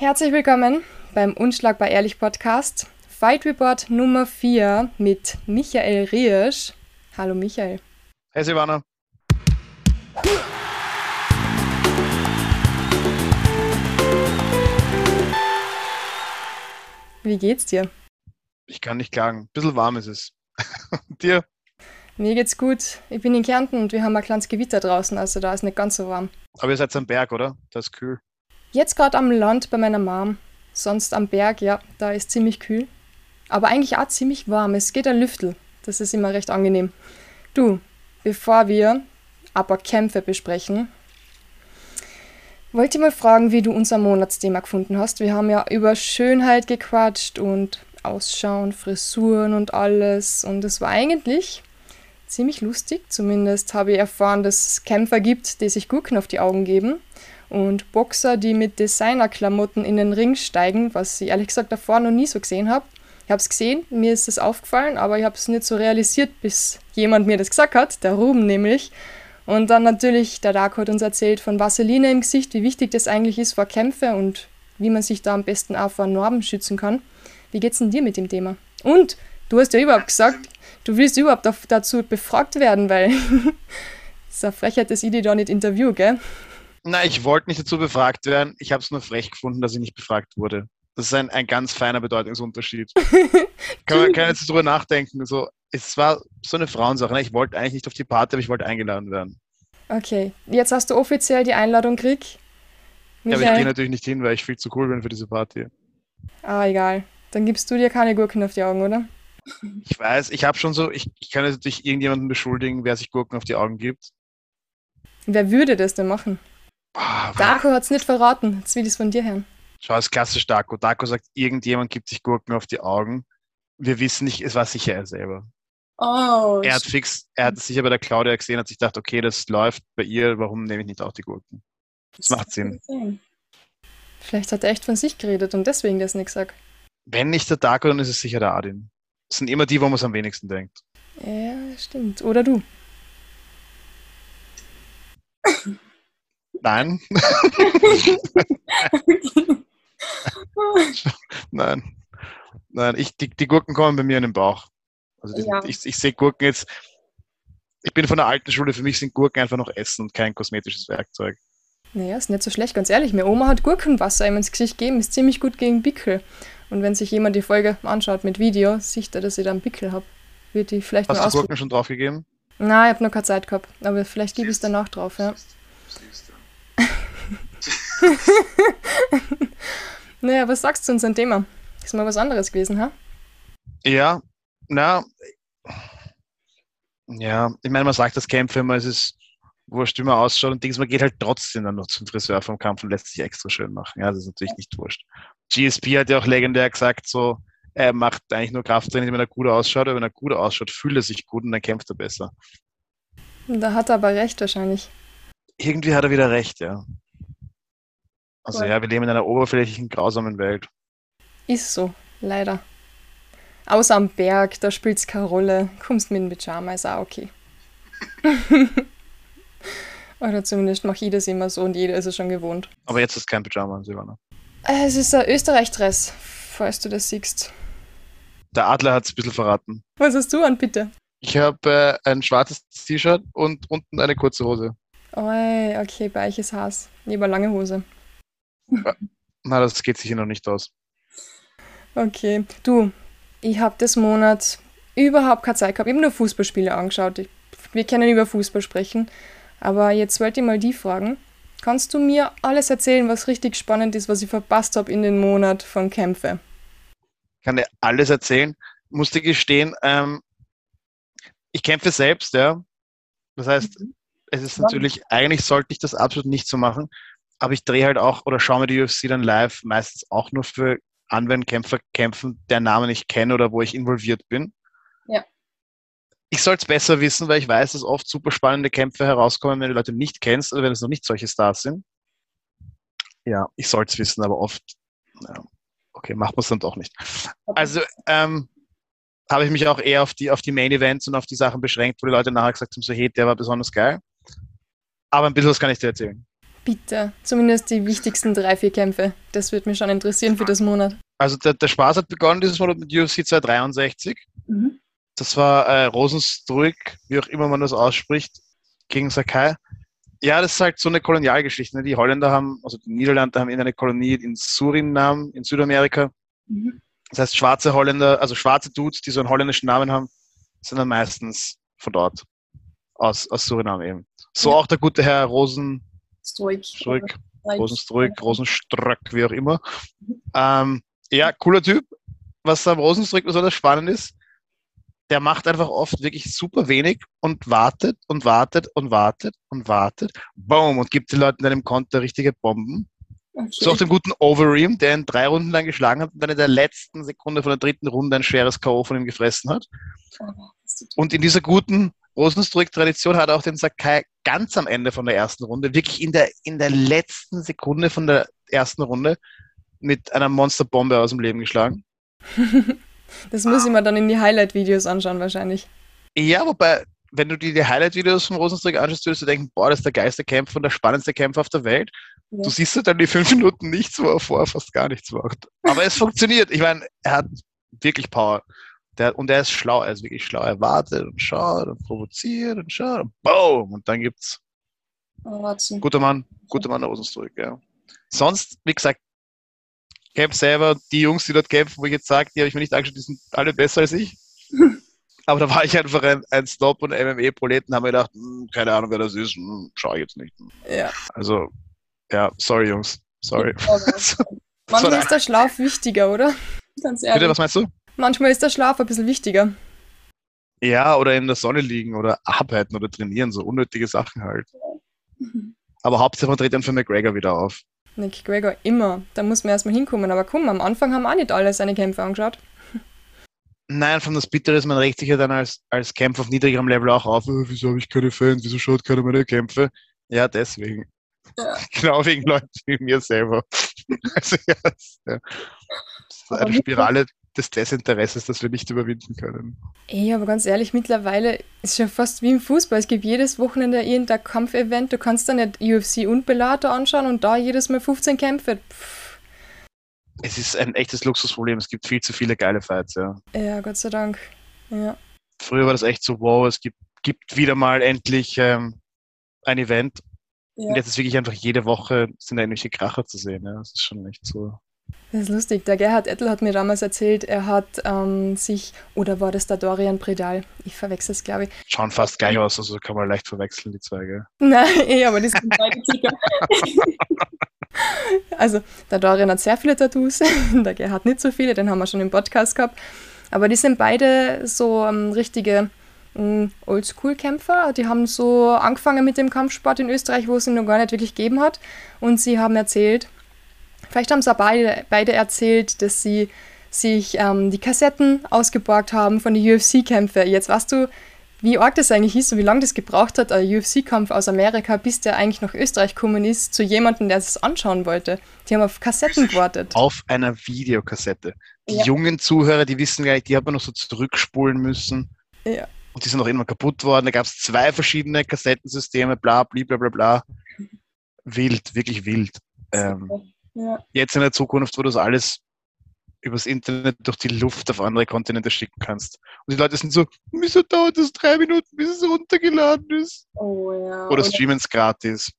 Herzlich willkommen beim Unschlagbar Ehrlich Podcast. Fight Report Nummer 4 mit Michael Riesch. Hallo Michael. Hey Silvana. Wie geht's dir? Ich kann nicht klagen. Ein bisschen warm ist es. dir? Mir geht's gut. Ich bin in Kärnten und wir haben ein kleines Gewitter draußen, also da ist nicht ganz so warm. Aber ihr seid am Berg, oder? Das ist kühl. Jetzt gerade am Land bei meiner Mom. Sonst am Berg, ja, da ist ziemlich kühl. Aber eigentlich auch ziemlich warm. Es geht ein Lüftel. Das ist immer recht angenehm. Du, bevor wir aber Kämpfe besprechen, wollte ich mal fragen, wie du unser Monatsthema gefunden hast. Wir haben ja über Schönheit gequatscht und Ausschauen, Frisuren und alles. Und es war eigentlich ziemlich lustig. Zumindest habe ich erfahren, dass es Kämpfer gibt, die sich Gurken auf die Augen geben und Boxer, die mit Designerklamotten in den Ring steigen, was ich ehrlich gesagt davor noch nie so gesehen habe. Ich habe es gesehen, mir ist es aufgefallen, aber ich habe es nicht so realisiert, bis jemand mir das gesagt hat, der Ruben nämlich. Und dann natürlich, der Dark hat uns erzählt von Vaseline im Gesicht, wie wichtig das eigentlich ist vor Kämpfe und wie man sich da am besten auch vor Narben schützen kann. Wie geht's denn dir mit dem Thema? Und du hast ja überhaupt gesagt, du willst überhaupt dazu befragt werden, weil es ist eine Frechheit, dass ich dich da nicht interview, gell? Na, ich wollte nicht dazu befragt werden. Ich habe es nur frech gefunden, dass ich nicht befragt wurde. Das ist ein, ein ganz feiner Bedeutungsunterschied. kann man kann jetzt drüber nachdenken. So, es war so eine Frauensache. Ne? Ich wollte eigentlich nicht auf die Party, aber ich wollte eingeladen werden. Okay, jetzt hast du offiziell die Einladung gekriegt. Ja, aber ich gehe natürlich nicht hin, weil ich viel zu cool bin für diese Party. Ah, egal. Dann gibst du dir keine Gurken auf die Augen, oder? Ich weiß, ich habe schon so, ich, ich kann natürlich irgendjemanden beschuldigen, wer sich Gurken auf die Augen gibt. Wer würde das denn machen? Oh, Darko hat es nicht verraten. Jetzt will ich es von dir hören. Schau, es ist klassisch Darko. Darko sagt, irgendjemand gibt sich Gurken auf die Augen. Wir wissen nicht, es war sicher er selber. Oh, er hat fix, er hat es sicher bei der Claudia gesehen, hat sich gedacht, okay, das läuft bei ihr, warum nehme ich nicht auch die Gurken? Das, das macht Sinn. Vielleicht hat er echt von sich geredet und deswegen das nicht gesagt. Wenn nicht der Darko, dann ist es sicher der Adin. Das sind immer die, wo man es am wenigsten denkt. Ja, stimmt. Oder du. Nein. Nein. Nein, ich, die, die, Gurken kommen bei mir in den Bauch. Also die, ja. ich, ich sehe Gurken jetzt. Ich bin von der alten Schule, für mich sind Gurken einfach noch Essen und kein kosmetisches Werkzeug. Naja, ist nicht so schlecht, ganz ehrlich. Meine Oma hat Gurkenwasser ihm ins Gesicht gegeben, ist ziemlich gut gegen Pickel. Und wenn sich jemand die Folge anschaut mit Video, sieht er, dass ich da einen Pickel habe. Wird die vielleicht Hast du Gurken schon draufgegeben? Nein, ich habe noch keine Zeit gehabt. Aber vielleicht gebe ich es danach drauf, ja. naja, was sagst du zu unserem Thema? Ist mal was anderes gewesen, ha? Ja, na, ja, ich meine, man sagt das Kämpfe immer, es ist wurscht, wie man ausschaut und Dings, man geht halt trotzdem dann noch zum Friseur vom Kampf und lässt sich extra schön machen. Ja, das ist natürlich nicht wurscht. GSP hat ja auch legendär gesagt, so, er macht eigentlich nur Krafttraining, wenn er gut ausschaut, aber wenn er gut ausschaut, fühlt er sich gut und dann kämpft er besser. Da hat er aber recht wahrscheinlich. Irgendwie hat er wieder recht, ja. Also ja, wir leben in einer oberflächlichen, grausamen Welt. Ist so, leider. Außer am Berg, da spielt es keine Rolle. Kommst mit dem Pyjama, ist auch okay. Oder zumindest mache ich das immer so und jeder ist es schon gewohnt. Aber jetzt ist kein Pyjama, Silvana. Äh, es ist ein Österreich-Dress, falls du das siehst. Der Adler hat es ein bisschen verraten. Was hast du an, bitte? Ich habe äh, ein schwarzes T-Shirt und unten eine kurze Hose. Oh, okay, bei euch ist Haas. Lieber lange Hose. Na, das geht sicher noch nicht aus. Okay, du, ich habe das Monat überhaupt keine Zeit gehabt. Ich habe nur Fußballspiele angeschaut. Ich, wir können über Fußball sprechen. Aber jetzt wollte ich mal die fragen. Kannst du mir alles erzählen, was richtig spannend ist, was ich verpasst habe in den Monat von Kämpfe? Ich kann dir alles erzählen. Musste gestehen, ähm, ich kämpfe selbst, ja. Das heißt, mhm. es ist natürlich, eigentlich sollte ich das absolut nicht so machen, aber ich drehe halt auch oder schaue mir die UFC dann live meistens auch nur für an, wenn Kämpfer kämpfen, der Namen ich kenne oder wo ich involviert bin. Ja. Ich soll es besser wissen, weil ich weiß, dass oft super spannende Kämpfe herauskommen, wenn du Leute nicht kennst oder wenn es noch nicht solche Stars sind. Ja, ich soll es wissen, aber oft, ja, okay, macht man es dann doch nicht. Also, ähm, habe ich mich auch eher auf die, auf die Main Events und auf die Sachen beschränkt, wo die Leute nachher gesagt haben, so, hey, der war besonders geil. Aber ein bisschen was kann ich dir erzählen Bitte. Zumindest die wichtigsten drei, vier Kämpfe. Das würde mich schon interessieren für das Monat. Also der, der Spaß hat begonnen dieses Monat mit UFC 263. Mhm. Das war äh, Rosenstruik, wie auch immer man das ausspricht, gegen Sakai. Ja, das ist halt so eine Kolonialgeschichte. Ne? Die Holländer haben, also die Niederlande haben in eine Kolonie in Surinam, in Südamerika. Mhm. Das heißt, schwarze Holländer, also schwarze Dudes, die so einen holländischen Namen haben, sind dann meistens von dort, aus, aus Surinam eben. So ja. auch der gute Herr Rosen, Struik, Struik Rosenstruik, Rosenströck, wie auch immer. Ähm, ja, cooler Typ. Was am Rosenstruik besonders spannend ist, der macht einfach oft wirklich super wenig und wartet und wartet und wartet und wartet. Boom! Und gibt den Leuten in einem Konter richtige Bomben. Okay. So auch den guten Overeem, der ihn drei Runden lang geschlagen hat und dann in der letzten Sekunde von der dritten Runde ein schweres K.O. von ihm gefressen hat. Und in dieser guten Rosenstruik-Tradition hat auch den Sakai ganz am Ende von der ersten Runde, wirklich in der, in der letzten Sekunde von der ersten Runde mit einer Monsterbombe aus dem Leben geschlagen. Das muss ich mir dann in die Highlight-Videos anschauen, wahrscheinlich. Ja, wobei, wenn du dir die Highlight-Videos vom Rosenstrick anschaust, würdest du denken, boah, das ist der geilste Kämpfer und der spannendste Kämpfer auf der Welt. Ja. Du siehst dann die fünf Minuten nichts, wo er vorher fast gar nichts macht. Aber es funktioniert. Ich meine, er hat wirklich Power. Der, und er ist schlau, er ist wirklich schlau. Er wartet und schaut und provoziert und schaut und boom! Und dann gibt's. Oh, guter Mann, guter Mann der Rosenstrick, ja. Sonst, wie gesagt, Camp selber, die Jungs, die dort kämpfen, wo ich jetzt sage, die habe ich mir nicht angeschaut, die sind alle besser als ich. Aber da war ich einfach ein, ein Stop und MMA-Proleten, haben mir gedacht, hm, keine Ahnung, wer das ist, hm, schaue ich jetzt nicht. Ja. Also, ja, sorry, Jungs. Sorry. Manchmal ist der Schlaf wichtiger, oder? Ganz ehrlich. Bitte, was meinst du? Manchmal ist der Schlaf ein bisschen wichtiger. Ja, oder in der Sonne liegen oder arbeiten oder trainieren, so unnötige Sachen halt. Aber Hauptsache man dreht dann für McGregor wieder auf. Nick Gregor, immer. Da muss man erstmal hinkommen. Aber komm, am Anfang haben auch nicht alle seine Kämpfe angeschaut. Nein, von das Bittere ist, man regt sich ja dann als, als Kämpfer auf niedrigerem Level auch auf. Oh, wieso habe ich keine Fans? Wieso schaut keiner meine Kämpfe? Ja, deswegen. Ja. Genau wegen Leuten wie mir selber. also, ja. Das ist eine Spirale, des Desinteresses, das wir nicht überwinden können. Ey, aber ganz ehrlich, mittlerweile ist es ja fast wie im Fußball. Es gibt jedes Wochenende irgendein Kampfevent. Du kannst dann nicht UFC und Bellator anschauen und da jedes Mal 15 Kämpfe. Pff. Es ist ein echtes Luxusproblem. Es gibt viel zu viele geile Fights, ja. Ja, Gott sei Dank. Ja. Früher war das echt so, wow, es gibt, gibt wieder mal endlich ähm, ein Event. Ja. Und jetzt ist wirklich einfach jede Woche sind da irgendwelche Kracher zu sehen. Ja. Das ist schon echt so. Das ist lustig. Der Gerhard Ettel hat mir damals erzählt, er hat ähm, sich, oder war das der Dorian Predal? Ich verwechsel es, glaube ich. Schauen fast gleich aus, also kann man leicht verwechseln, die zwei, gell? Nein, eh, aber die sind beide Kicker. also, der Dorian hat sehr viele Tattoos, der Gerhard nicht so viele, den haben wir schon im Podcast gehabt. Aber die sind beide so ähm, richtige ähm, Oldschool-Kämpfer. Die haben so angefangen mit dem Kampfsport in Österreich, wo es ihn noch gar nicht wirklich gegeben hat. Und sie haben erzählt, Vielleicht haben sie beide, beide erzählt, dass sie sich ähm, die Kassetten ausgeborgt haben von den UFC-Kämpfen. Jetzt weißt du, wie arg das eigentlich ist und wie lange das gebraucht hat, ein UFC-Kampf aus Amerika, bis der eigentlich nach Österreich gekommen ist, zu jemandem, der es anschauen wollte. Die haben auf Kassetten gewartet. Auf einer Videokassette. Die ja. jungen Zuhörer, die wissen gar nicht, die haben wir noch so zurückspulen müssen. Ja. Und die sind auch immer kaputt worden. Da gab es zwei verschiedene Kassettensysteme, bla, bla, bla, bla, bla. Wild, wirklich wild. Ähm, ja. Jetzt in der Zukunft, wo du das alles übers Internet durch die Luft auf andere Kontinente schicken kannst. Und die Leute sind so, wieso dauert das drei Minuten, bis es runtergeladen ist? Oh, ja. Oder streamen es gratis.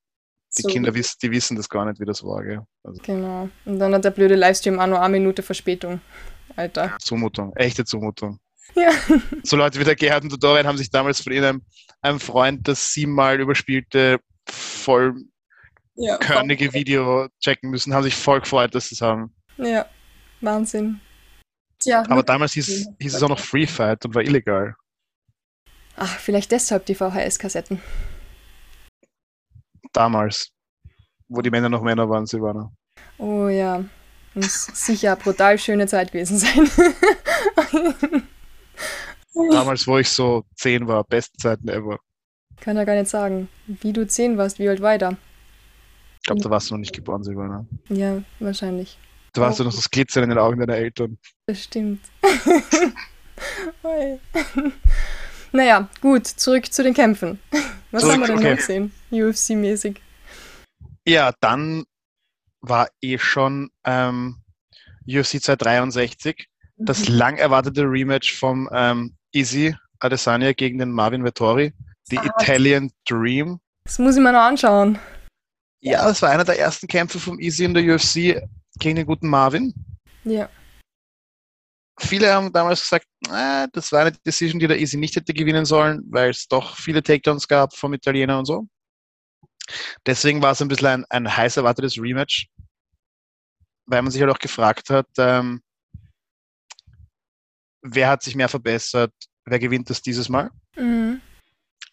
Die so Kinder wissen, die wissen das gar nicht, wie das war. Gell? Also genau. Und dann hat der blöde Livestream auch noch eine Minute Verspätung. Alter. Zumutung, echte Zumutung. Ja. So Leute wie der Gerhard und der Dorian haben sich damals von ihnen einem Freund das siebenmal überspielte voll ja, körnige Video checken müssen, haben sich voll gefreut, dass sie es haben. Ja, Wahnsinn. Tja, Aber damals hieß, hieß es auch noch Free Fight und war illegal. Ach, vielleicht deshalb die VHS-Kassetten. Damals, wo die Männer noch Männer waren, Silvana. Oh ja, muss sicher eine brutal schöne Zeit gewesen sein. Damals, wo ich so zehn war, besten Zeiten ever. Kann ja gar nicht sagen. Wie du zehn warst, wie alt? Ich glaube, da warst du noch nicht geboren, Silvana. Ja, wahrscheinlich. Da warst oh. du noch das Glitzern in den Augen deiner Eltern. Das stimmt. naja, gut, zurück zu den Kämpfen. Was zurück, haben wir denn okay. noch gesehen, UFC-mäßig? Ja, dann war eh schon ähm, UFC 263, das Mhm. lang erwartete Rematch vom ähm, Easy Adesanya gegen den Marvin Vettori, The Ah. Italian Dream. Das muss ich mir noch anschauen. Ja, das war einer der ersten Kämpfe vom Easy in der UFC gegen den guten Marvin. Ja. Viele haben damals gesagt, äh, das war eine Decision, die der Easy nicht hätte gewinnen sollen, weil es doch viele Takedowns gab vom Italiener und so. Deswegen war es ein bisschen ein, ein heiß erwartetes Rematch, weil man sich halt auch gefragt hat, ähm, wer hat sich mehr verbessert, wer gewinnt das dieses Mal? Mhm.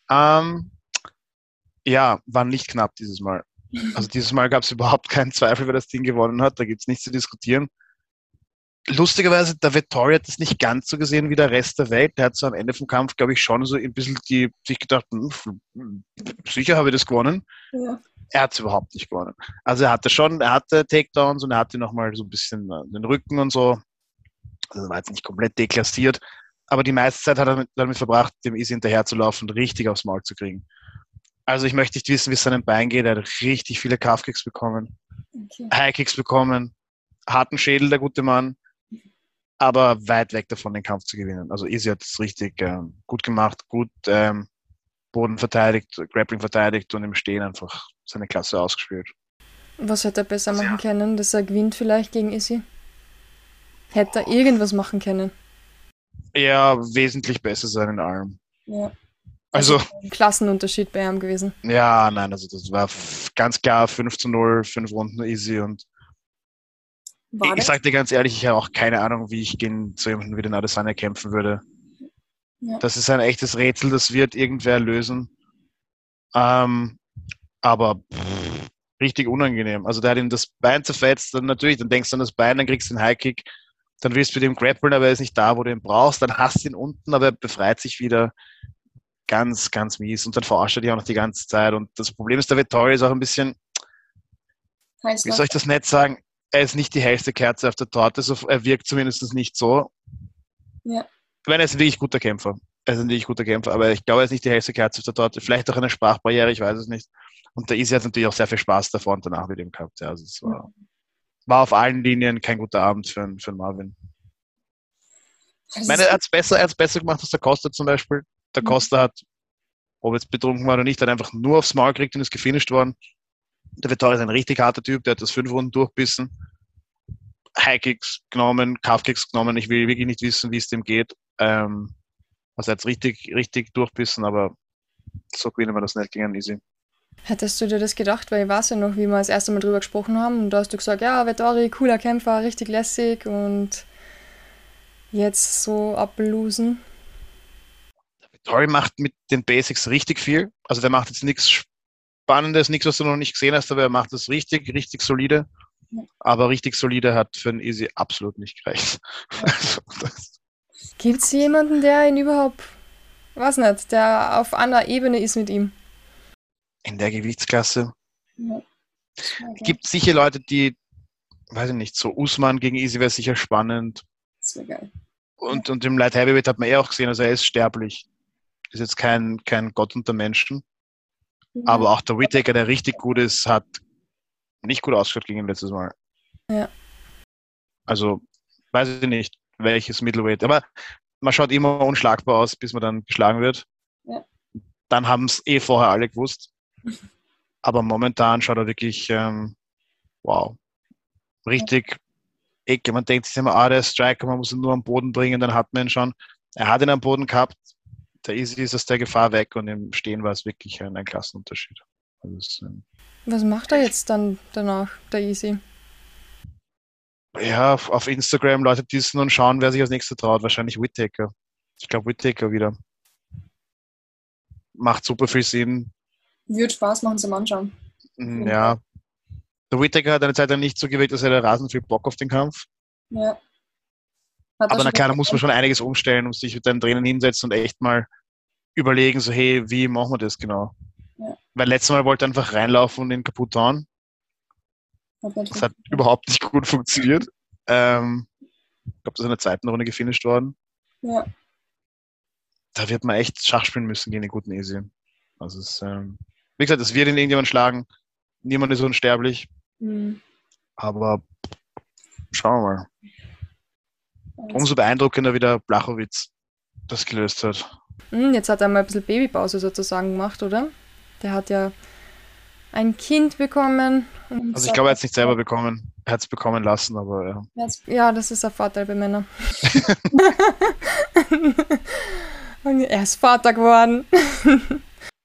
Ähm, ja, war nicht knapp dieses Mal. Also dieses Mal gab es überhaupt keinen Zweifel, wer das Ding gewonnen hat. Da gibt es nichts zu diskutieren. Lustigerweise, der Vettori hat das nicht ganz so gesehen wie der Rest der Welt. Der hat so am Ende vom Kampf, glaube ich, schon so ein bisschen die, sich gedacht, hm, sicher habe ich das gewonnen. Ja. Er hat es überhaupt nicht gewonnen. Also er hatte schon, er hatte Takedowns und er hatte nochmal so ein bisschen äh, den Rücken und so. Also er war jetzt nicht komplett deklassiert. Aber die meiste Zeit hat er damit, damit verbracht, dem Easy hinterherzulaufen und richtig aufs Maul zu kriegen. Also ich möchte nicht wissen, wie es seinem Bein geht. Er hat richtig viele Calfkicks bekommen, Okay. Highkicks bekommen, harten Schädel, der gute Mann, aber weit weg davon, den Kampf zu gewinnen. Also Easy hat es richtig ähm, gut gemacht, gut ähm, Boden verteidigt, Grappling verteidigt und im Stehen einfach seine Klasse ausgespielt. Was hätte er besser Also, machen ja. können, dass er gewinnt vielleicht gegen Izzy? Hätte er irgendwas machen können? Ja, wesentlich besser sein in allem. Ja. Also, Klassenunterschied bei ihm gewesen. ja, nein, also das war ganz klar 5 zu 0, 5 Runden easy und War ich, ich sag dir ganz ehrlich, ich habe auch keine Ahnung, wie ich gegen so jemanden wie den Adesanya kämpfen würde. Ja. Das ist ein echtes Rätsel, das wird irgendwer lösen. Ähm, aber pff, richtig unangenehm. Also der hat ihm das Bein zerfetzt, dann natürlich, dann denkst du an das Bein, dann kriegst du den Highkick, dann willst du mit ihm grappeln, aber er ist nicht da, wo du ihn brauchst, dann hast du ihn unten, aber er befreit sich wieder. Ganz, ganz mies. Und dann verarscht er dich auch noch die ganze Zeit. Und das Problem ist, der Vittori ist auch ein bisschen, Heißt wie soll ich das nett sagen? Er ist nicht die hellste Kerze auf der Torte, so, er wirkt zumindest nicht so. Ja. Ich meine, er ist ein wirklich guter Kämpfer. Er ist ein wirklich guter Kämpfer, aber ich glaube, er ist nicht die hellste Kerze auf der Torte. Vielleicht auch eine Sprachbarriere, ich weiß es nicht. Und der Easy hat natürlich auch sehr viel Spaß davor und danach mit ihm gehabt. Ja, also es war, war auf allen Linien kein guter Abend für, für Marvin. Das Ich meine, er hat es besser, er besser gemacht als der Costa zum Beispiel. Der. Costa hat, ob jetzt betrunken war oder nicht, hat einfach nur aufs Maul gekriegt und ist gefinisht worden. Der Vittori ist ein richtig harter Typ, der hat das fünf Runden durchbissen. High-Kicks genommen, Calf-Kicks genommen. Ich will wirklich nicht wissen, wie es dem geht. Ähm, also er hat richtig, richtig durchbissen, aber so gewinnen wir das nicht gegen Easy. Hättest du dir das gedacht? Weil ich weiß ja noch, wie wir das erste Mal drüber gesprochen haben und da hast du gesagt, ja, Vettori, cooler Kämpfer, richtig lässig und jetzt so ablosen. Vittori macht mit den Basics richtig viel. Also der macht jetzt nichts Spannendes, nichts, was du noch nicht gesehen hast, aber er macht das richtig, richtig solide. Ja. Aber richtig solide hat für einen Easy absolut nicht gereicht. Also, Gibt es jemanden, der ihn überhaupt, weiß nicht, der auf einer Ebene ist mit ihm? in der Gewichtsklasse Ja. Geil. gibt sicher Leute, die, weiß ich nicht, so Usman gegen Easy wäre sicher spannend. Das wäre geil. Und, und im Light Heavyweight hat man eh auch gesehen, also er ist sterblich. Ist jetzt kein, kein Gott unter Menschen. Aber auch der Whittaker, der richtig gut ist, hat nicht gut ausgeschaut gegen ihn letztes Mal. Ja. Also, weiß ich nicht, welches Middleweight. Aber man schaut immer unschlagbar aus, bis man dann geschlagen wird. Ja. Dann haben es eh vorher alle gewusst. Aber momentan schaut er wirklich, ähm, wow, richtig ecke. Man denkt sich immer, ah, der Striker, man muss ihn nur am Boden bringen, dann hat man ihn schon. Er hat ihn am Boden gehabt. Der Easy ist aus der Gefahr weg und im Stehen war es wirklich ein, ein Klassenunterschied. Also es, ähm, Was macht er jetzt dann danach, der Easy? ja, auf, auf Instagram Leute dissen und schauen, wer sich als nächster traut. Wahrscheinlich Whittaker. Ich glaube Whittaker wieder. Macht super viel Sinn. Würde Spaß machen zum Anschauen. Mm, Ja. Der Whittaker hat eine Zeit lang nicht so gewirkt, dass er da rasend viel Bock auf den Kampf. Ja. Hat Aber er na klar, da muss man schon einiges umstellen und sich mit deinen Trainern hinsetzen und echt mal überlegen, so, hey, wie machen wir das genau? Ja. Weil letztes Mal wollte er einfach reinlaufen und ihn kaputt hauen. Das hat überhaupt nicht gut funktioniert. Ähm, ich glaube, das ist in der zweiten Runde gefinisht worden. Ja. Da wird man echt Schach spielen müssen gegen den guten Easy. Also es, ähm, wie gesagt, es wird ihn irgendjemand schlagen. niemand ist unsterblich, Mhm. aber schauen wir mal. Umso beeindruckender, wie der Blachowitz das gelöst hat. Hm, jetzt hat er mal ein bisschen Babypause sozusagen gemacht, oder? Der hat ja ein Kind bekommen. Also ich glaube, er hat es nicht selber bekommen. Er hat es bekommen lassen, aber ja. Ja, das ist ein Vorteil bei Männern. Und er ist Vater geworden.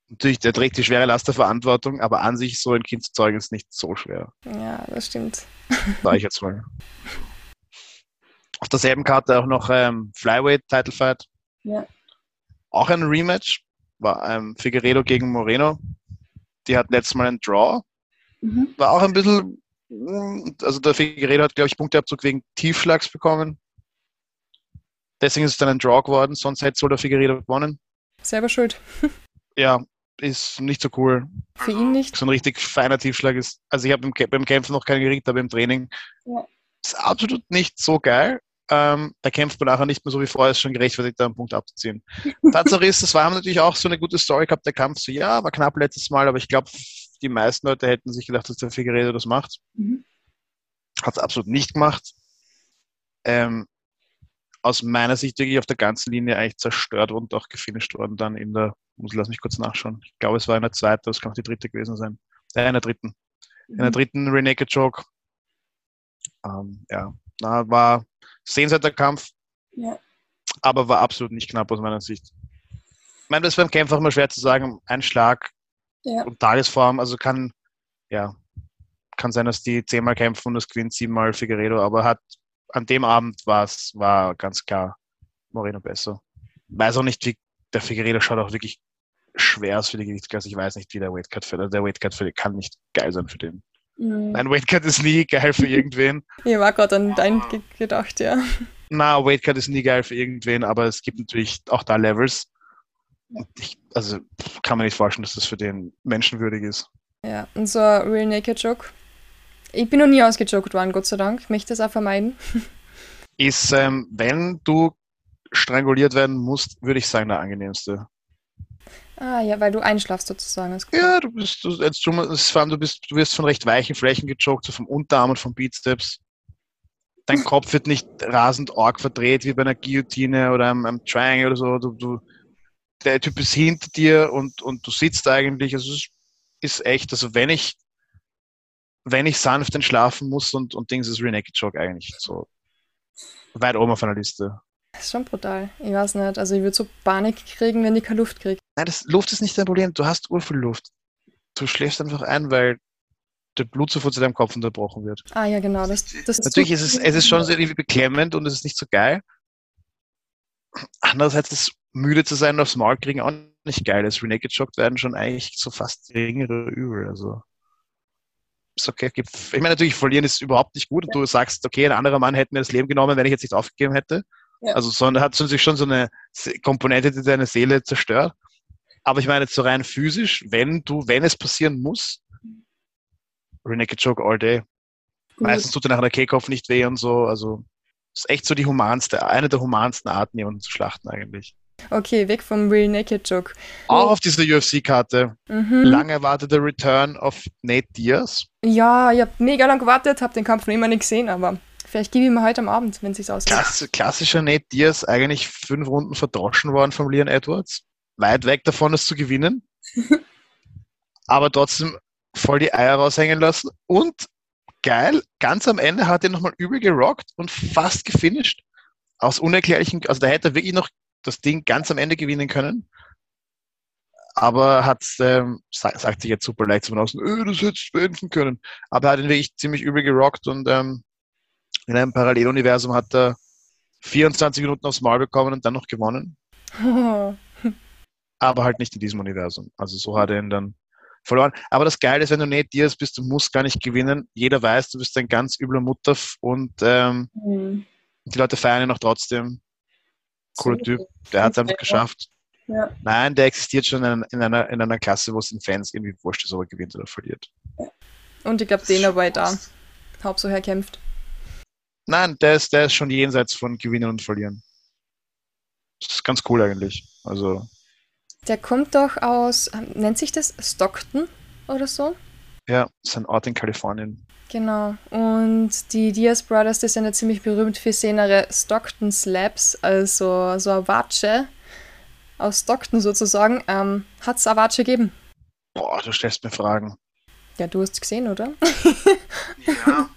Natürlich, der trägt die schwere Last der Verantwortung, aber an sich so ein Kind zu zeugen ist nicht so schwer. Ja, das stimmt. Sag ich jetzt mal. Auf derselben Karte auch noch ähm, Flyweight Title Fight. Ja. Auch ein Rematch. War ähm, Figueredo gegen Moreno. Die hatten letztes Mal einen Draw. Mhm. War auch ein bisschen, mm, also der Figueredo hat, glaube ich, Punkteabzug wegen Tiefschlags bekommen. Deswegen ist es dann ein Draw geworden, sonst hätte wohl der Figueredo gewonnen. Selber schuld. Ja, ist nicht so cool. Für ihn nicht. So ein richtig feiner Tiefschlag ist. Also ich habe beim Kämpfen noch keinen gekriegt, aber im Training Ja. ist absolut nicht so geil. Ähm, da kämpft man nachher nicht mehr so wie vorher, ist schon gerechtfertigt, da einen Punkt abzuziehen. Tatsache ist, das war haben natürlich auch so eine gute Story gehabt, der Kampf. So, ja, war knapp letztes Mal, aber ich glaube, die meisten Leute hätten sich gedacht, dass der Figueredo das macht. Mhm. Hat es absolut nicht gemacht. Ähm, aus meiner Sicht wirklich auf der ganzen Linie eigentlich zerstört und auch gefinisht worden dann in der, muss lass mich kurz nachschauen. Ich glaube, es war in der zweiten, das kann auch die dritte gewesen sein. Äh, in der dritten. In der Mhm. dritten Renaked Joke. Ähm, ja, na, war sehenswerter Kampf, Ja. aber war absolut nicht knapp aus meiner Sicht. Ich meine, das ist beim Kämpfer immer schwer zu sagen. Ein Schlag Ja. und Tagesform, also kann, ja, kann sein, dass die zehnmal kämpfen und das gewinnt siebenmal Figueredo, aber hat an dem Abend war's, war ganz klar Moreno besser. Weiß auch nicht, wie der Figueredo schaut auch wirklich schwer aus für die Gewichtsklasse. Ich weiß nicht, wie der Weightcut für, also der Weightcut für kann nicht geil sein für den. Mhm. Nein, Weightcut ist nie geil für irgendwen. Ich war gerade an dein ge gedacht, ja. Na, Weightcut ist nie geil für irgendwen, aber es gibt natürlich auch da Levels. Ich, also kann man nicht vorstellen, dass das für den menschenwürdig ist. Ja, und so ein Real Naked Joke. Ich bin noch nie ausgejoked worden, Gott sei Dank. Ich möchte das auch vermeiden. Ist, ähm, wenn du stranguliert werden musst, würde ich sagen, der angenehmste. Ah, ja, weil du einschlafst sozusagen. Ja, du bist, du, jetzt, du, bist, du wirst von recht weichen Flächen gejoggt, so vom Unterarm und vom Bizeps. Dein Kopf wird nicht rasend arg verdreht wie bei einer Guillotine oder einem, einem Triangle oder so. Du, du, der Typ ist hinter dir und, und du sitzt eigentlich. Also es ist, ist echt, also wenn ich, wenn ich sanft entschlafen muss und, und Dings ist Renaked Jog eigentlich so weit oben auf einer Liste. Das ist schon brutal. Ich weiß nicht. Also ich würde so Panik kriegen, wenn ich keine Luft kriege. Nein, das Luft ist nicht dein Problem. Du hast urviel Luft. Du schläfst einfach ein, weil der Blutzufuhr zu deinem Kopf unterbrochen wird. Ah ja, genau. Das, das Natürlich ist es, es ist schon sehr irgendwie beklemmend und es ist nicht so geil. Andererseits ist müde zu sein und aufs Maul kriegen auch nicht geil. Das Renaked Shocked werden schon eigentlich so fast geringere Übel. Also ist okay. Ich meine, natürlich, verlieren ist überhaupt nicht gut und du sagst, okay, ein anderer Mann hätte mir das Leben genommen, wenn ich jetzt nicht aufgegeben hätte. Ja. Also sondern hat natürlich schon so eine Komponente, die deine Seele zerstört. Aber ich meine, jetzt so rein physisch, wenn du, wenn es passieren muss, Renaked Joke all day. Gut. Meistens tut er nach einer Kehlkopf nicht weh und so. Also ist echt so die humanste, eine der humansten Arten, jemanden zu schlachten eigentlich. Okay, weg vom Real Naked Joke. Auch auf dieser UFC-Karte. Mhm. Lang erwarteter Return of Nate Diaz. Ja, ich habe mega lang gewartet, habe den Kampf noch immer nicht gesehen, aber vielleicht gebe ich mir heute am Abend, wenn es sich ausgeht. Klass klassischer Nate Diaz, eigentlich fünf Runden verdroschen worden von Leon Edwards. Weit weg davon, es zu gewinnen. Aber trotzdem voll die Eier raushängen lassen. Und geil, ganz am Ende hat er nochmal übel gerockt und fast gefinisht. Aus unerklärlichen, also da hätte er wirklich noch das Ding ganz am Ende gewinnen können. Aber hat, ähm, sa- sagt sich jetzt super leicht von außen, öh, das hätte ich beenden können. Aber er hat ihn wirklich ziemlich übel gerockt und ähm, in einem Paralleluniversum hat er 24 Minuten aufs Maul bekommen und dann noch gewonnen. Aber halt nicht in diesem Universum. Also so hat er ihn dann verloren. Aber das Geile ist, wenn du nicht Diaz bist, du musst gar nicht gewinnen. Jeder weiß, du bist ein ganz übler Mutter und ähm, Mhm. die Leute feiern ihn noch trotzdem. Cooler. Typ. Der hat es einfach geschafft. Ja. Nein, der existiert schon in, in, einer, in einer Klasse, wo es den Fans irgendwie wurscht ist, ob er gewinnt oder verliert. Und ich glaube, den aber da. Hauptsache er kämpft. Nein, der ist, der ist schon jenseits von Gewinnen und Verlieren. Das ist ganz cool eigentlich. Also, Der kommt doch aus, ähm, nennt sich das Stockton oder so? Ja, ist ein Ort in Kalifornien. Genau. Und die Diaz Brothers, die sind ja ziemlich berühmt für ihre Stockton Slabs, also so eine Watsche aus Stockton sozusagen. Ähm, Hat es eine Watsche gegeben? Boah, du stellst mir Fragen. Ja, du hast gesehen, oder? Ja.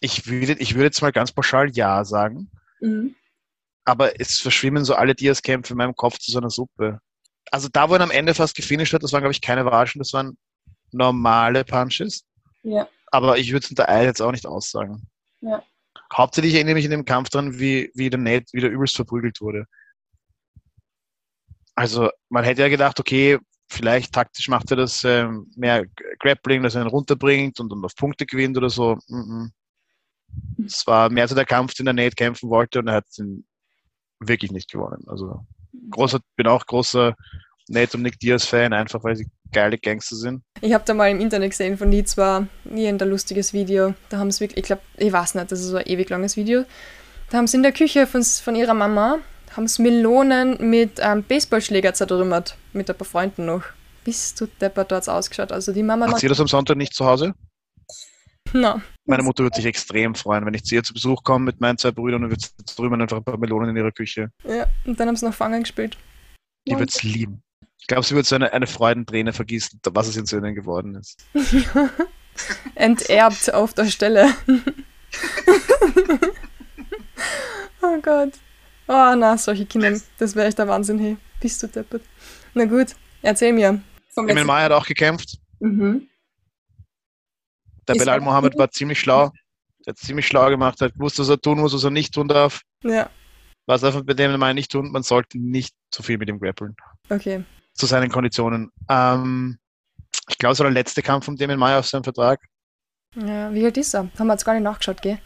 Ich würde, ich würde jetzt mal ganz pauschal Ja sagen, Mhm. aber es verschwimmen so alle Diaz-Kämpfe in meinem Kopf zu so einer Suppe. Also da, wo er am Ende fast gefinisht hat, das waren, glaube ich, keine Watschen, das waren normale Punches. Ja. Aber ich würde es unter Eil jetzt auch nicht aussagen. Ja. Hauptsächlich erinnere ich mich in dem Kampf dran, wie, wie der Nate wieder übelst verprügelt wurde. Also man hätte ja gedacht, okay, vielleicht taktisch macht er das ähm, mehr Grappling, dass er ihn runterbringt und, und auf Punkte gewinnt oder so. Mhm. Es war mehr so der Kampf, den der Nate kämpfen wollte und er hat ihn wirklich nicht gewonnen. Also großer, bin auch großer Nate und Nick Diaz Fan, einfach weil sie geile Gangster sind. Ich habe da mal im Internet gesehen von die zwar ein lustiges Video. Da haben sie wirklich, ich glaube, ich weiß nicht, das ist so ein ewig langes Video. Da haben sie in der Küche von, von ihrer Mama haben sie Melonen mit ähm, Baseballschläger zertrümmert. Mit ein paar Freunden noch. Bist du deppert, dort ausgeschaut. Also die Mama Macht ihr das am Sonntag nicht zu Hause? Na, Meine Mutter würde sich extrem freuen, wenn ich zu ihr zu Besuch komme mit meinen zwei Brüdern und wir drüben einfach ein paar Melonen in ihrer Küche. ja. Und dann haben sie noch Fangen gespielt. Die wird es lieben. Ich glaube, sie wird so eine, eine Freudenträne vergießen, was es in Söhnen geworden ist. Enterbt auf der Stelle. oh Gott. Oh na, solche Kinder, das wäre echt der Wahnsinn, hey. Bist du deppert. Na gut, erzähl mir. Vom Emil May hat auch gekämpft. Mhm. Der Ist Belal er- Mohammed war ziemlich schlau. Der hat ziemlich schlau gemacht, hat gewusst, was er tun muss, was er nicht tun darf. Ja, Was er bei dem May nicht tun, man sollte nicht zu viel mit ihm grappeln. okay. Zu seinen Konditionen. Ähm, ich glaube, es war der letzte Kampf von Damien May auf seinem Vertrag. Ja, wie alt ist er? Haben wir jetzt gar nicht nachgeschaut, gell?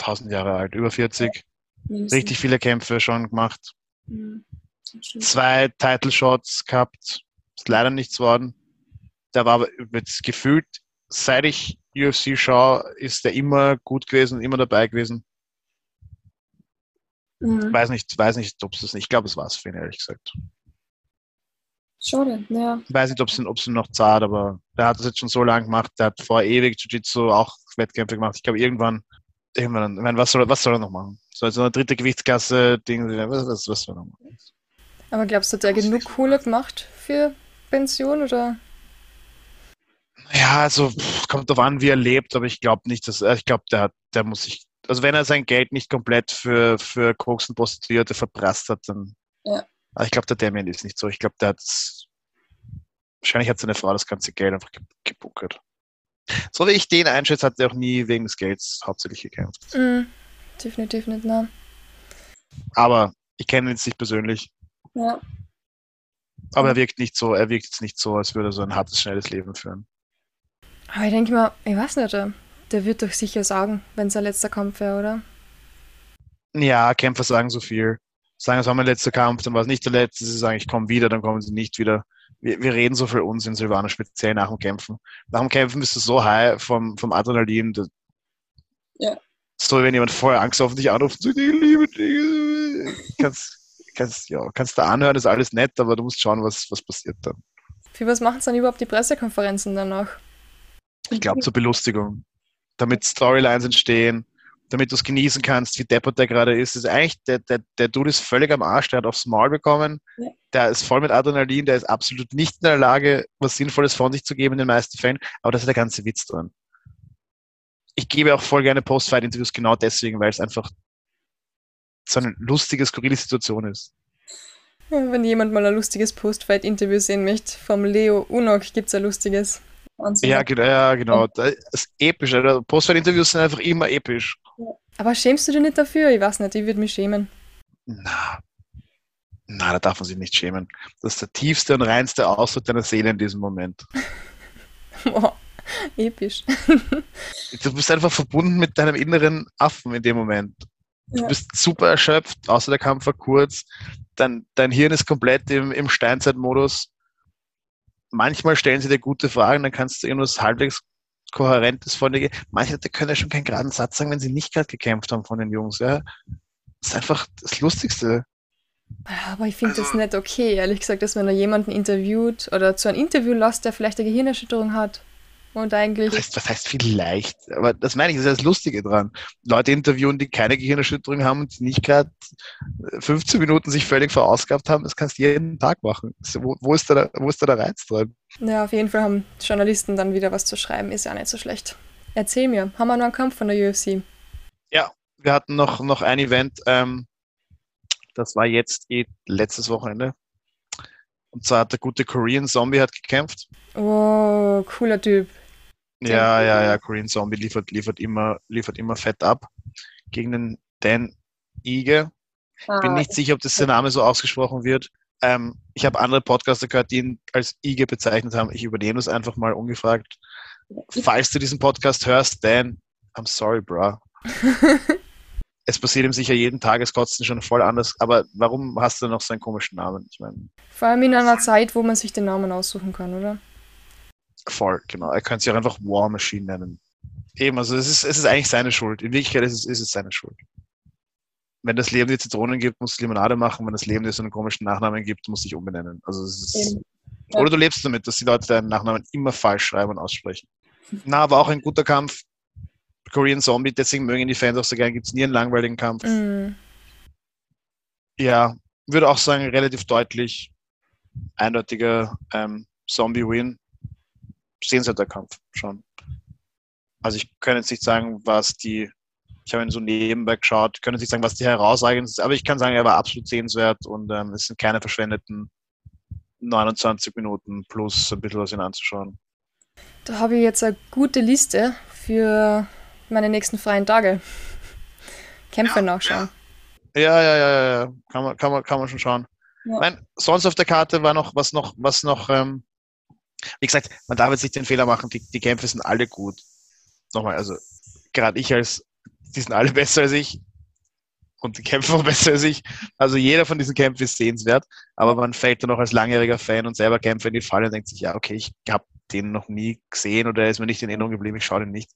1000 Jahre alt, über 40. Mindestens. Richtig viele Kämpfe schon gemacht. Mhm. Zwei Title Shots gehabt. Ist leider nichts worden. Der war aber gefühlt, seit ich UFC schaue, ist der immer gut gewesen, immer dabei gewesen. Mhm. Weiß nicht, weiß nicht, ob es das nicht. Ich glaube, es war es für ihn, ehrlich gesagt. Schade, ja. Weiß nicht, ob es ihn, ihn noch zahlt, aber der hat das jetzt schon so lange gemacht. Der hat vor ewig Jiu-Jitsu auch Wettkämpfe gemacht. Ich glaube, irgendwann, irgendwann, ich meine, was soll, er- was soll er noch machen? So also eine dritte Gewichtsklasse, Ding, was, was, was soll er noch machen? Aber glaubst du, hat er genug Kohle gemacht für Pension oder? Ja, also pff, kommt drauf an, wie er lebt, aber ich glaube nicht, dass äh, ich glaube, der hat, der muss sich, also wenn er sein Geld nicht komplett für, für Koks und Prostituierte verprasst hat, dann. Ja. Aber ich glaube, der Damien ist nicht so. Ich glaube, der hat wahrscheinlich hat seine Frau das ganze Geld einfach ge- gebuckert. So wie ich den einschätze, hat er auch nie wegen des Gelds hauptsächlich gekämpft. Mhm. Definitiv nicht, nein. Aber ich kenne ihn jetzt nicht persönlich. Ja. Aber er wirkt nicht so, er wirkt jetzt nicht so, als würde er so ein hartes, schnelles Leben führen. Aber ich denke mal, ich weiß nicht, der, wird doch sicher sagen, wenn es sein letzter Kampf wäre, oder? Ja, Kämpfer sagen so viel. Sagen, es war mein letzter Kampf, dann war es nicht der letzte. Sie sagen, ich komme wieder, dann kommen sie nicht wieder. Wir, wir reden so viel Unsinn, Silvana, speziell nach dem Kämpfen. Nach dem Kämpfen bist du so high vom, vom Adrenalin. Das, Ja. So, wie wenn jemand vorher Angst auf dich anruft und sagt, ich liebe dich. Kannst, kannst, ja, kannst da anhören, ist alles nett, aber du musst schauen, was, was passiert dann. Für was machen sie dann überhaupt die Pressekonferenzen danach? Ich glaube, zur Belustigung. Damit Storylines entstehen, damit du es genießen kannst, wie deppert der gerade ist. ist eigentlich, der, der, der Dude ist völlig am Arsch, der hat aufs Maul bekommen. Ja. Der ist voll mit Adrenalin, der ist absolut nicht in der Lage, was Sinnvolles von sich zu geben in den meisten Fällen. Aber das ist der ganze Witz dran. Ich gebe auch voll gerne Post-Fight-Interviews genau deswegen, weil es einfach so eine lustige, skurrile Situation ist. Wenn jemand mal ein lustiges Post-Fight-Interview sehen möchte, vom Leo Unok gibt es ein lustiges. Wahnsinn. Ja, genau. Ja, genau. Das ist episch. Alter. Post-Fight-Interviews sind einfach immer episch. Aber schämst du dich nicht dafür? Ich weiß nicht, ich würde mich schämen. Na, na, da darf man sich nicht schämen. Das ist der tiefste und reinste Ausdruck deiner Seele in diesem Moment. Boah, episch. Du bist einfach verbunden mit deinem inneren Affen in dem Moment. Du Ja. bist super erschöpft, außer der Kampf war kurz. Dein, dein Hirn ist komplett im, im Steinzeitmodus. Manchmal stellen sie dir gute Fragen, dann kannst du irgendwas halbwegs Kohärentes von dir. Manche können ja schon keinen geraden Satz sagen, wenn sie nicht gerade gekämpft haben von den Jungs. Ja. Das ist einfach das Lustigste. Aber ich finde das Also- nicht okay, ehrlich gesagt, dass man da jemanden interviewt oder zu einem Interview lässt, der vielleicht eine Gehirnerschütterung hat. Und eigentlich. Was heißt, was heißt vielleicht? Aber das meine ich, das ist das Lustige dran. Leute interviewen, die keine Gehirnerschütterung haben und die nicht gerade 15 Minuten sich völlig verausgabt haben, das kannst du jeden Tag machen. Wo, wo, ist da, wo ist da der Reiz dran? Ja, auf jeden Fall haben Journalisten dann wieder was zu schreiben, ist ja nicht so schlecht. Erzähl mir, haben wir noch einen Kampf von der UFC? Ja, wir hatten noch, noch ein Event, ähm, das war jetzt eh letztes Wochenende. Und zwar hat der gute Korean Zombie hat gekämpft. Oh, cooler Typ. Ja, ja, ja, Korean Zombie liefert, liefert, immer, liefert immer fett ab gegen den Dan Ige. Ich bin Ah, nicht sicher, ob das der Name so ausgesprochen wird. Ähm, ich habe andere Podcaster gehört, die ihn als Ige bezeichnet haben. Ich übernehme das einfach mal ungefragt. Falls du diesen Podcast hörst, Dan, I'm sorry, bro. Es passiert ihm sicher jeden Tag, es kotzt ihn schon voll anders. Aber warum hast du noch so einen komischen Namen? Ich meine, Vor allem in einer Zeit, wo man sich den Namen aussuchen kann, oder? Voll, genau. Er könnte sich auch einfach War Machine nennen. Eben, also es ist, es ist eigentlich seine Schuld. In Wirklichkeit ist es, ist es seine Schuld. Wenn das Leben dir Zitronen gibt, musst du Limonade machen. Wenn das Leben dir so einen komischen Nachnamen gibt, musst du dich umbenennen. Also es ist. Ja. Oder du lebst damit, dass die Leute deinen Nachnamen immer falsch schreiben und aussprechen. Na, aber auch ein guter Kampf. Korean Zombie, deswegen mögen die Fans auch so gerne. Gibt es nie einen langweiligen Kampf. Mm. Ja, würde auch sagen, relativ deutlich eindeutiger ähm, Zombie-Win. Sehenswerter Kampf schon. Also ich kann jetzt nicht sagen, was die, ich habe ihn so nebenbei geschaut, kann jetzt nicht sagen, was die herausragend ist, aber ich kann sagen, er war absolut sehenswert und ähm, es sind keine verschwendeten 29 Minuten plus ein bisschen was ihn anzuschauen. Da habe ich jetzt eine gute Liste für meine nächsten freien Tage. Kämpfe nachschauen. Ja, ja, ja, ja, ja. Kann man, kann man, kann man schon schauen. Ja. Nein, sonst auf der Karte war noch, was noch, was noch, ähm, wie gesagt, man darf jetzt nicht den Fehler machen, die, die Kämpfe sind alle gut. Nochmal, also, gerade ich als, die sind alle besser als ich und die Kämpfe auch besser als ich. Also jeder von diesen Kämpfen ist sehenswert, aber man fällt dann auch als langjähriger Fan und selber Kämpfer in die Falle und denkt sich, ja, okay, ich habe den noch nie gesehen oder er ist mir nicht in Erinnerung geblieben, ich schaue den nicht.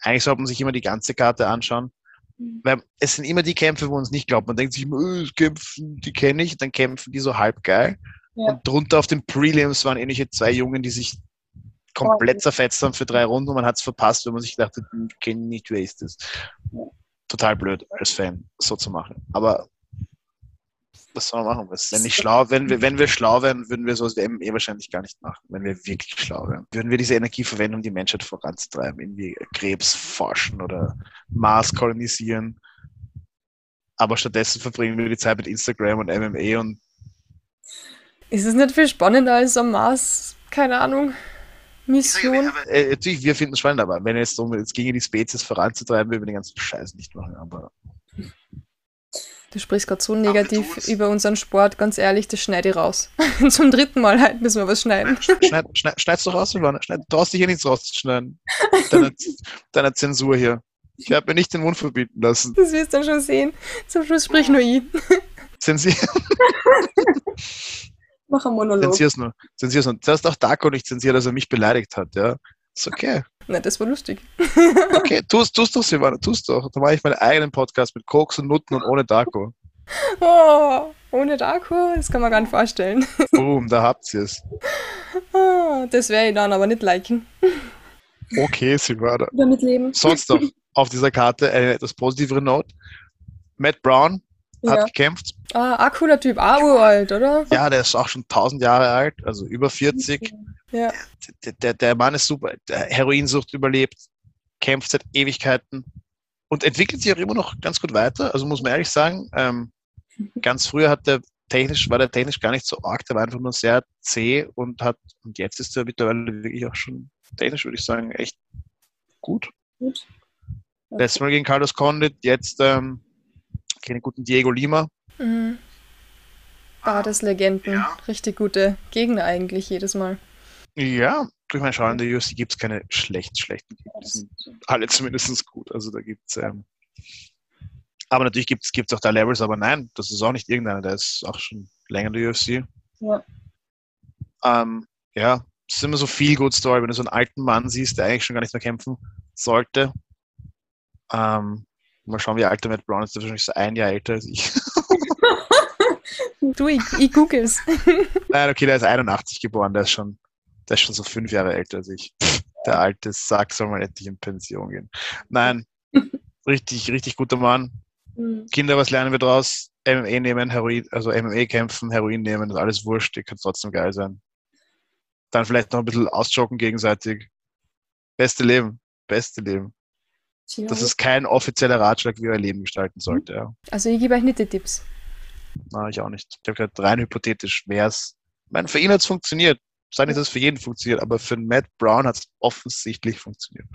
Eigentlich sollte man sich immer die ganze Karte anschauen, Mhm. weil es sind immer die Kämpfe, wo man es nicht glaubt. Man denkt sich immer, das kämpfen, die kenne ich, dann kämpfen die so halb geil. Ja. Und drunter auf den Prelims waren ähnliche zwei Jungen, die sich komplett zerfetzt haben für drei Runden und man hat es verpasst, wenn man sich dachte, hm, kenne nicht, wer ist das. Total blöd als Fan, so zu machen. Aber was soll man machen? Wenn, nicht schlau, wenn, wir, wenn wir schlau wären, würden wir sowas wie MMA wahrscheinlich gar nicht machen, wenn wir wirklich schlau wären. Würden wir diese Energie verwenden, um die Menschheit voranzutreiben, irgendwie Krebs forschen oder Mars kolonisieren. Aber stattdessen verbringen wir die Zeit mit Instagram und MMA und Ist es nicht viel spannender als am Mars? Keine Ahnung. Mission? äh, natürlich, wir finden es spannend, aber wenn es darum geht, gegen die Spezies voranzutreiben, würden wir den ganzen Scheiß nicht machen. Aber Du sprichst gerade so negativ über unseren Sport, ganz ehrlich, das schneide ich raus. Zum dritten Mal halt müssen wir was schneiden. schneid, schneid, schneid's doch raus, Silvana. Schneid, traust dich hier nichts rauszuschneiden. Deiner, deiner Zensur hier. Ich habe mir nicht den Mund verbieten lassen. Das wirst du dann schon sehen. Zum Schluss sprich nur ich. Zensier, Mach einen Monolog. zensier's nur. Zensier's nur. Du hast auch Darko nicht zensiert, dass er mich beleidigt hat, ja. Ist okay. Na, das war lustig. Okay, tust, tust doch, Silvana, tust doch. Da mache ich meinen eigenen Podcast mit Koks und Nutten und ohne Darko. Oh, ohne Darko, das kann man gar nicht vorstellen. Boom, da habt ihr es. Oh, das werde ich dann aber nicht liken. Okay, Silvana. Damit leben. Sonst noch auf dieser Karte eine etwas positivere Note. Matt Brown hat Ja. gekämpft. Ah, ein cooler Typ, auch uralt, oder? Ja, der ist auch schon 1000 Jahre alt, also über 40. Ja. Der, der, der Mann ist super. Der Heroinsucht überlebt, kämpft seit Ewigkeiten und entwickelt sich auch immer noch ganz gut weiter. Also muss man ehrlich sagen, ähm, ganz früher hat der technisch, war der technisch gar nicht so arg, der war einfach nur sehr zäh und hat, und jetzt ist er mittlerweile wirklich auch schon technisch, würde ich sagen, echt gut. Gut. Letztes Mal gegen Carlos Condit, jetzt ähm, den guten Diego Lima. Mhm. Badeslegenden. Richtig gute Gegner eigentlich jedes Mal. Ja, durch mein Schauen in der UFC gibt es keine schlecht, schlechten Gegner. Die sind alle zumindest gut. Also da gibt es. Ähm, aber natürlich gibt es auch da Levels, aber nein, das ist auch nicht irgendeiner, der ist auch schon länger in der UFC. Ja. Ähm, ja, es ist immer so viel Good Story, wenn du so einen alten Mann siehst, der eigentlich schon gar nicht mehr kämpfen sollte. Ähm, mal schauen, wie alt der Matt Brown ist, der ist wahrscheinlich so ein Jahr älter als ich. Du, ich, ich googles. Nein, okay, der ist 81 geboren, der ist schon, der ist schon so fünf Jahre älter als ich. Der alte Sack soll mal endlich in Pension gehen. Nein, richtig, richtig guter Mann. Mhm. Kinder, was lernen wir draus? MMA nehmen, Heroin, also MMA kämpfen, Heroin nehmen, ist alles wurscht, die kann trotzdem geil sein. Dann vielleicht noch ein bisschen ausjocken gegenseitig. Beste Leben, beste Leben. Das ist kein offizieller Ratschlag, wie ihr euer Leben gestalten sollte. Ja. Also ich gebe euch nicht die Tipps. Na, ich auch nicht. Ich habe gesagt, rein hypothetisch wäre es. Ich meine, für ihn hat es funktioniert. Sei nicht, dass es für jeden funktioniert, aber für Matt Brown hat es offensichtlich funktioniert.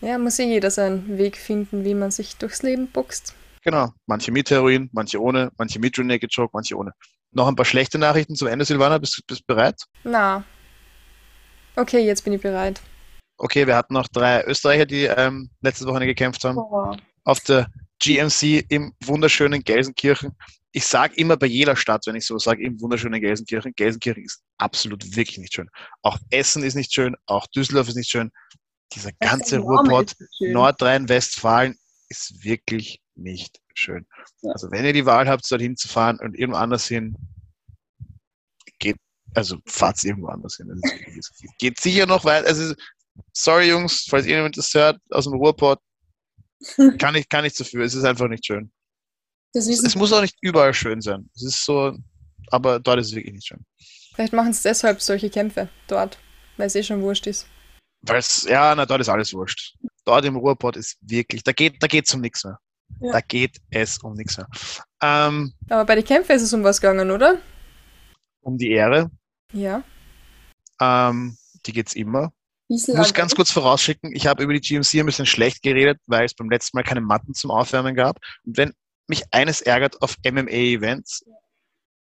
Ja, muss eh jeder seinen Weg finden, wie man sich durchs Leben boxt. Genau. Manche mit Heroin, manche ohne, manche mit Rear Naked Choke, manche ohne. Noch ein paar schlechte Nachrichten zum Ende, Silvana. Bist du bereit? Na. Okay, jetzt bin ich bereit. Okay, wir hatten noch drei Österreicher, die ähm, letzte Woche gekämpft haben. oh, Auf der GMC im wunderschönen Gelsenkirchen. Ich sage immer bei jeder Stadt, wenn ich so sage, im wunderschönen Gelsenkirchen. Gelsenkirchen ist absolut wirklich nicht schön. Auch Essen ist nicht schön, auch Düsseldorf ist nicht schön. Dieser ganze Ruhrpott. Nordrhein-Westfalen ist wirklich nicht schön. Ja. Also wenn ihr die Wahl habt, dorthin zu fahren und irgendwo anders hin, geht, also fahrt irgendwo anders hin. Es geht sicher noch weit. Also, sorry Jungs, falls jemand das hört aus dem Ruhrpott, kann ich, kann ich dafür. Es ist einfach nicht schön. Es, es muss auch nicht überall schön sein. Es ist so, aber dort ist es wirklich nicht schön. Vielleicht machen sie deshalb solche Kämpfe dort, weil es eh schon wurscht ist. Weil es, ja, na, dort ist alles wurscht. Dort im Ruhrpott ist wirklich, da geht, da geht's um nichts mehr. Ja. Da geht es um nichts mehr. Ähm, Aber bei den Kämpfen ist es um was gegangen, oder? um die Ehre, Ja. ähm, die geht's immer. Ich muss an- ganz kurz vorausschicken, ich habe über die GMC ein bisschen schlecht geredet, weil es beim letzten Mal keine Matten zum Aufwärmen gab. Und wenn mich eines ärgert auf MMA-Events,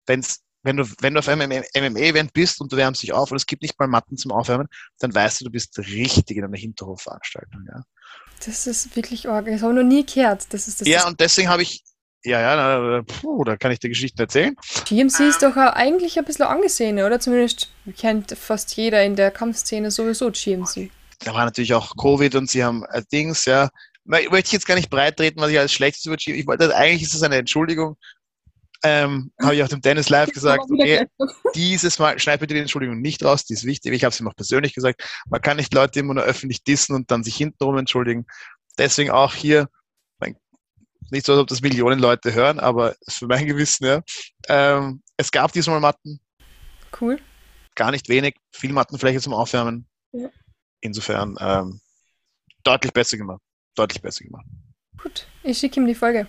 wenn's, wenn du, wenn du auf einem MMA-Event bist und du wärmst dich auf und es gibt nicht mal Matten zum Aufwärmen, dann weißt du, du bist richtig in einer Hinterhofveranstaltung. Ja, Das ist wirklich arg. Das habe ich noch nie gehört. Das ist das, ja und deswegen habe ich, ja, ja, puh, da kann ich dir Geschichten erzählen. GMC ist doch eigentlich ein bisschen angesehene, oder? Zumindest kennt fast jeder in der Kampfszene sowieso GMC. da war natürlich auch Covid und sie haben äh, Dings, ja. Na, Ich möchte jetzt gar nicht breit treten, was ich als schlechtes über GMC, ich wollte, eigentlich ist es eine Entschuldigung. Ähm, habe ich auch dem Dennis live gesagt, okay, dieses Mal schneid bitte die Entschuldigung nicht raus, die ist wichtig. Ich habe es ihm auch persönlich gesagt. Man kann nicht Leute immer nur öffentlich dissen und dann sich hintenrum entschuldigen. Deswegen auch hier, nicht so, als ob das Millionen Leute hören, aber für mein Gewissen, ja. Ähm, es gab diesmal Matten, Cool. gar nicht wenig, viel Mattenfläche zum Aufwärmen. Ja. Insofern ähm, deutlich besser gemacht. Deutlich besser gemacht. Gut. Ich schicke ihm die Folge.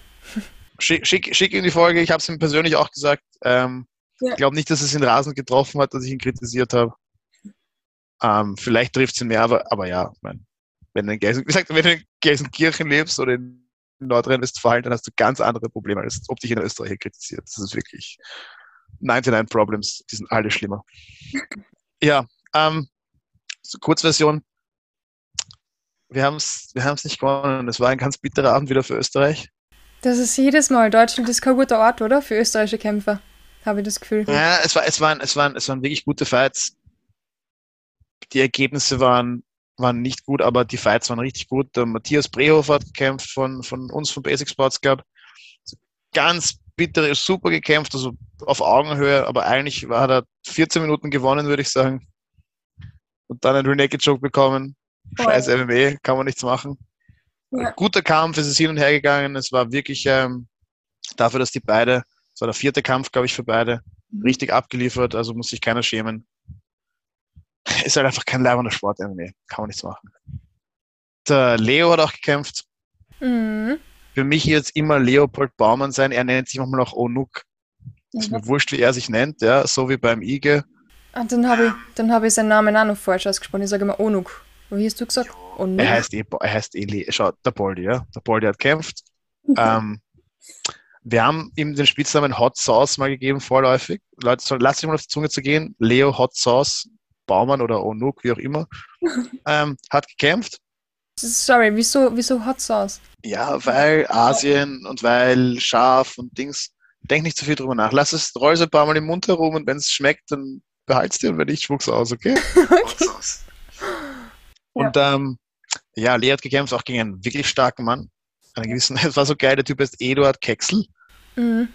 Schick, schick, schick ihm die Folge, ich habe es ihm persönlich auch gesagt. Ähm, Ja. Ich glaube nicht, dass es ihn rasend getroffen hat, dass ich ihn kritisiert habe. Ähm, vielleicht trifft es ihn mehr, aber, aber ja, ich mein, wenn du in Gelsen, wie gesagt, wenn du in Gelsenkirchen lebst oder in Nordrhein-Westfalen, dann hast du ganz andere Probleme, als ob dich in Österreich kritisiert. Das ist wirklich 99 Problems, die sind alle schlimmer. Ja, ähm, so Kurzversion. Wir haben es wir haben's nicht gewonnen. Es war ein ganz bitterer Abend wieder für Österreich. Das ist jedes Mal. Deutschland ist kein guter Ort, oder? Für österreichische Kämpfer. Habe ich das Gefühl. Ja, es, war, es, waren, es, waren, es waren wirklich gute Fights. Die Ergebnisse waren, waren nicht gut, aber die Fights waren richtig gut. Der Matthias Brehofer hat gekämpft von, von uns von Basic Sports Club. Ganz bittere, super gekämpft, also auf Augenhöhe, aber eigentlich war er 14 Minuten gewonnen, würde ich sagen. Und dann einen Rear Naked Choke bekommen. Scheiß MMA, kann man nichts machen. Ja. Guter Kampf, es ist hin und her gegangen. Es war wirklich ähm, dafür, dass die beide, es war der vierte Kampf, glaube ich, für beide, Mhm. richtig abgeliefert, also muss sich keiner schämen. Ist halt einfach kein leibender Sport, MMA. Kann man nichts machen. Der Leo hat auch gekämpft. Mhm. Für mich jetzt immer Leopold Baumann sein. Er nennt sich manchmal auch Onuk. Ist Mhm. mir wurscht, wie er sich nennt, ja, so wie beim Ige. Ah, dann habe ich, dann habe ich seinen Namen auch noch falsch ausgesprochen. Ich sage immer Onuk. Wie hast du gesagt? Onuk? Er heißt eh, er heißt eh, Le- schau, der Boldi, ja. Der Boldi hat gekämpft. Ähm, wir haben ihm den Spitznamen Hot Sauce mal gegeben, vorläufig. Leute, lasst sich mal auf die Zunge zu gehen. Leo Hot Sauce, Baumann oder Onuk, wie auch immer, ähm, hat gekämpft. Sorry, wieso, wieso Hot Sauce? Ja, weil Asien und weil scharf und Dings. Denk nicht zu viel drüber nach. Lass es, roll ein paar Mal im Mund herum und wenn es schmeckt, dann behalt's dir und wenn nicht, schmuck's aus, okay? okay. Und ähm, ja, Lee hat gekämpft auch gegen einen wirklich starken Mann. Einen gewissen, es war so geil, der Typ heißt Eduard Kexel. Mhm.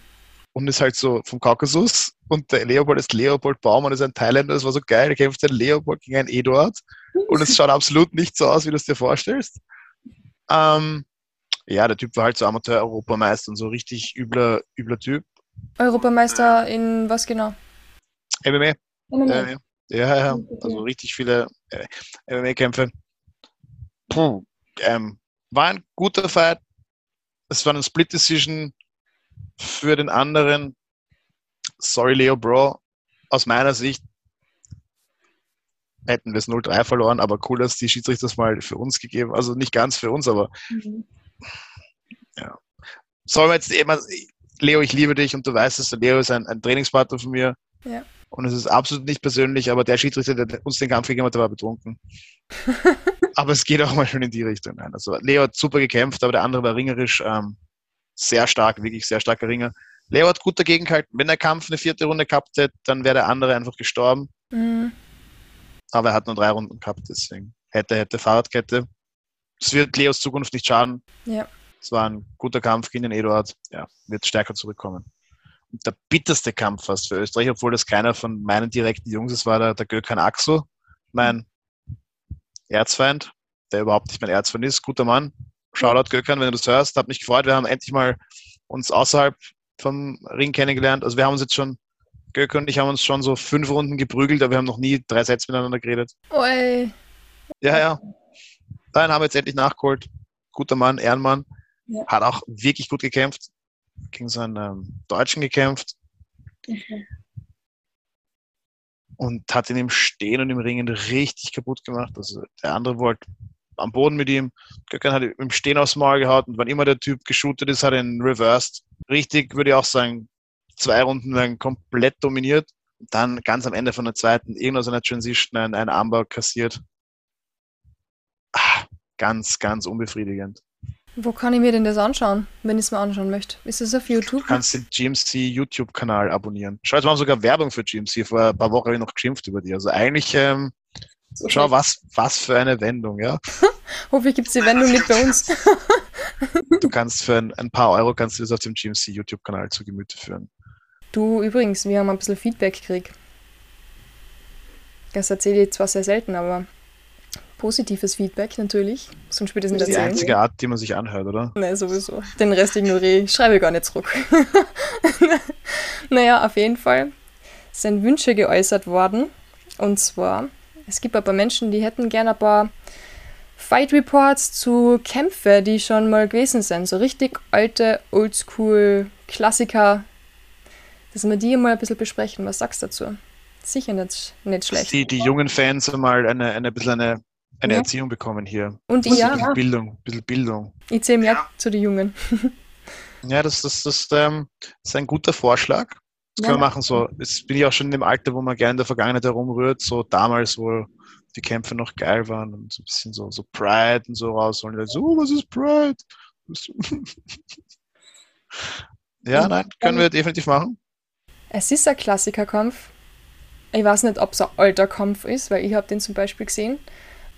Und ist halt so vom Kaukasus und der Leopold ist Leopold Baumann, ist ein Thailänder, das war so geil, er kämpft ein Leopold gegen einen Eduard und es schaut absolut nicht so aus, wie du es dir vorstellst. Ähm, ja, der Typ war halt so Amateur-Europameister und so richtig übler, übler Typ. Europameister in was genau? MMA. MMA. Ja, ja, ja, also richtig viele äh, MMA-Kämpfe. Puh, ähm, war ein guter Fight. Es war eine Split-Decision für den anderen. Sorry, Leo Bro. Aus meiner Sicht hätten wir es 0-3 verloren, aber cool, dass die Schiedsrichter das mal für uns gegeben Also nicht ganz für uns, aber Mhm. ja. Sollen wir jetzt immer, Leo, ich liebe dich und du weißt es, Leo ist ein, ein Trainingspartner von mir. Ja. Und es ist absolut nicht persönlich, aber der Schiedsrichter, der uns den Kampf gegeben hat, der war betrunken. aber es geht auch mal schon in die Richtung. Nein, also Leo hat super gekämpft, aber der andere war ringerisch ähm, sehr stark, wirklich sehr starker Ringer. Leo hat gut dagegen gehalten. Wenn der Kampf eine vierte Runde gehabt hätte, dann wäre der andere einfach gestorben. Mhm. Aber er hat nur drei Runden gehabt, deswegen hätte, hätte Fahrradkette. Es wird Leos Zukunft nicht schaden. Ja. Es war ein guter Kampf gegen den Eduard. Ja, wird stärker zurückkommen. Und der bitterste Kampf fast für Österreich, obwohl das keiner von meinen direkten Jungs ist, war der, der Gökhan Axel, mein Erzfeind, der überhaupt nicht mein Erzfeind ist. Guter Mann. Shoutout Gökhan, wenn du das hörst. Hat mich gefreut. Wir haben endlich mal uns außerhalb vom Ring kennengelernt. Also wir haben uns jetzt schon, Gökhan und ich haben uns schon so fünf Runden geprügelt, aber wir haben noch nie drei Sätze miteinander geredet. Oi. Ja, ja. Dann haben wir jetzt endlich nachgeholt. Guter Mann, Ehrenmann. Ja. Hat auch wirklich gut gekämpft. Gegen so einen ähm, Deutschen gekämpft Okay. und hat ihn im Stehen und im Ringen richtig kaputt gemacht. Also der andere wollte am Boden mit ihm. Gökhan hat im Stehen aufs Maul gehauen und wann immer der Typ geshootet ist, hat er ihn reversed. Richtig, würde ich auch sagen, zwei Runden lang komplett dominiert. Und dann ganz am Ende von der zweiten, irgendwas in der Transition, ein, ein Armbar kassiert. Ah, ganz, ganz unbefriedigend. Wo kann ich mir denn das anschauen, wenn ich es mir anschauen möchte? Ist es auf YouTube? Du kannst den GMC YouTube-Kanal abonnieren. Schau, jetzt machen wir sogar Werbung für GMC. Vor ein paar Wochen habe ich noch geschimpft über die. Also eigentlich, ähm, So schau, was, was für eine Wendung, ja. Hoffentlich gibt es die Wendung nicht bei uns. Du kannst für ein, ein paar Euro kannst du das auf dem GMC YouTube-Kanal zu Gemüte führen. Du übrigens, wir haben ein bisschen Feedback gekriegt. Das erzähle ich zwar sehr selten, aber positives Feedback natürlich. Sonst würde ich es nicht Das ist die einzige Art, die man sich anhört, oder? Nein, sowieso. Den Rest ignoriere ich. Schreibe gar nicht zurück. naja, auf jeden Fall sind Wünsche geäußert worden. Und zwar, es gibt ein paar Menschen, die hätten gerne ein paar Fight Reports zu Kämpfe, die schon mal gewesen sind. So richtig alte, oldschool Klassiker. Dass wir die mal ein bisschen besprechen. Was sagst du dazu? Sicher nicht, nicht Dass schlecht. die, die jungen Fans mal eine, eine bisschen eine, eine Ja. Erziehung bekommen hier. Und ich ja, bisschen Bildung, ein bisschen Bildung. ich zähle mehr zu den Jungen. Ja, das, das, das, ähm, ist ein guter Vorschlag. Das können wir machen. So, jetzt bin ich auch schon in dem Alter, wo man gerne in der Vergangenheit herumrührt. So damals, wo die Kämpfe noch geil waren und so ein bisschen so, so Pride und so rausholen. So, oh, was ist Pride? ja, nein, können wir definitiv machen. Es ist ein Klassikerkampf. Ich weiß nicht, ob es ein alter Kampf ist, weil ich habe den zum Beispiel gesehen.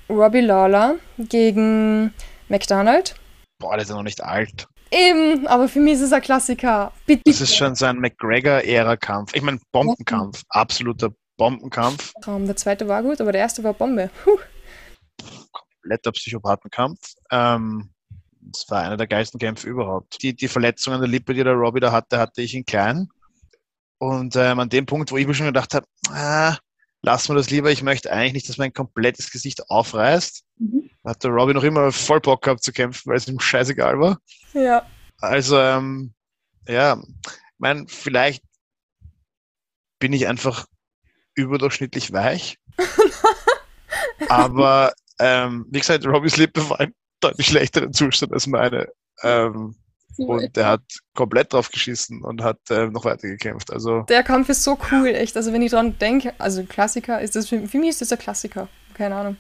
Robbie Lawler gegen McDonald. Boah, der ist ja noch nicht alt. Eben, aber für mich ist es ein Klassiker. Bitte. Das ist schon so ein McGregor-Ära-Kampf. Ich meine, Bombenkampf. Absoluter Bombenkampf. Der zweite war gut, aber der erste war Bombe. Puh. kompletter Psychopathenkampf. Ähm, das war einer der geilsten Kämpfe überhaupt. Die, die Verletzung an der Lippe, die der Robbie da hatte, hatte ich in klein. Und ähm, an dem Punkt, wo ich mir schon gedacht habe, ah, lass mir das lieber, ich möchte eigentlich nicht, dass mein komplettes Gesicht aufreißt, Mhm. hat der Robbie noch immer voll Bock gehabt zu kämpfen, weil es ihm scheißegal war. Ja. Also, ähm, ja, ich meine, vielleicht bin ich einfach überdurchschnittlich weich. Aber ähm, wie gesagt, Robbys Lippe war in deutlich schlechteren Zustand als meine. Ähm, und er hat komplett drauf geschissen und hat ähm, noch weiter gekämpft. Also, Der Kampf ist so cool, echt. Also wenn ich dran denke, also Klassiker, ist das für, für mich ist das ein Klassiker. Keine Ahnung.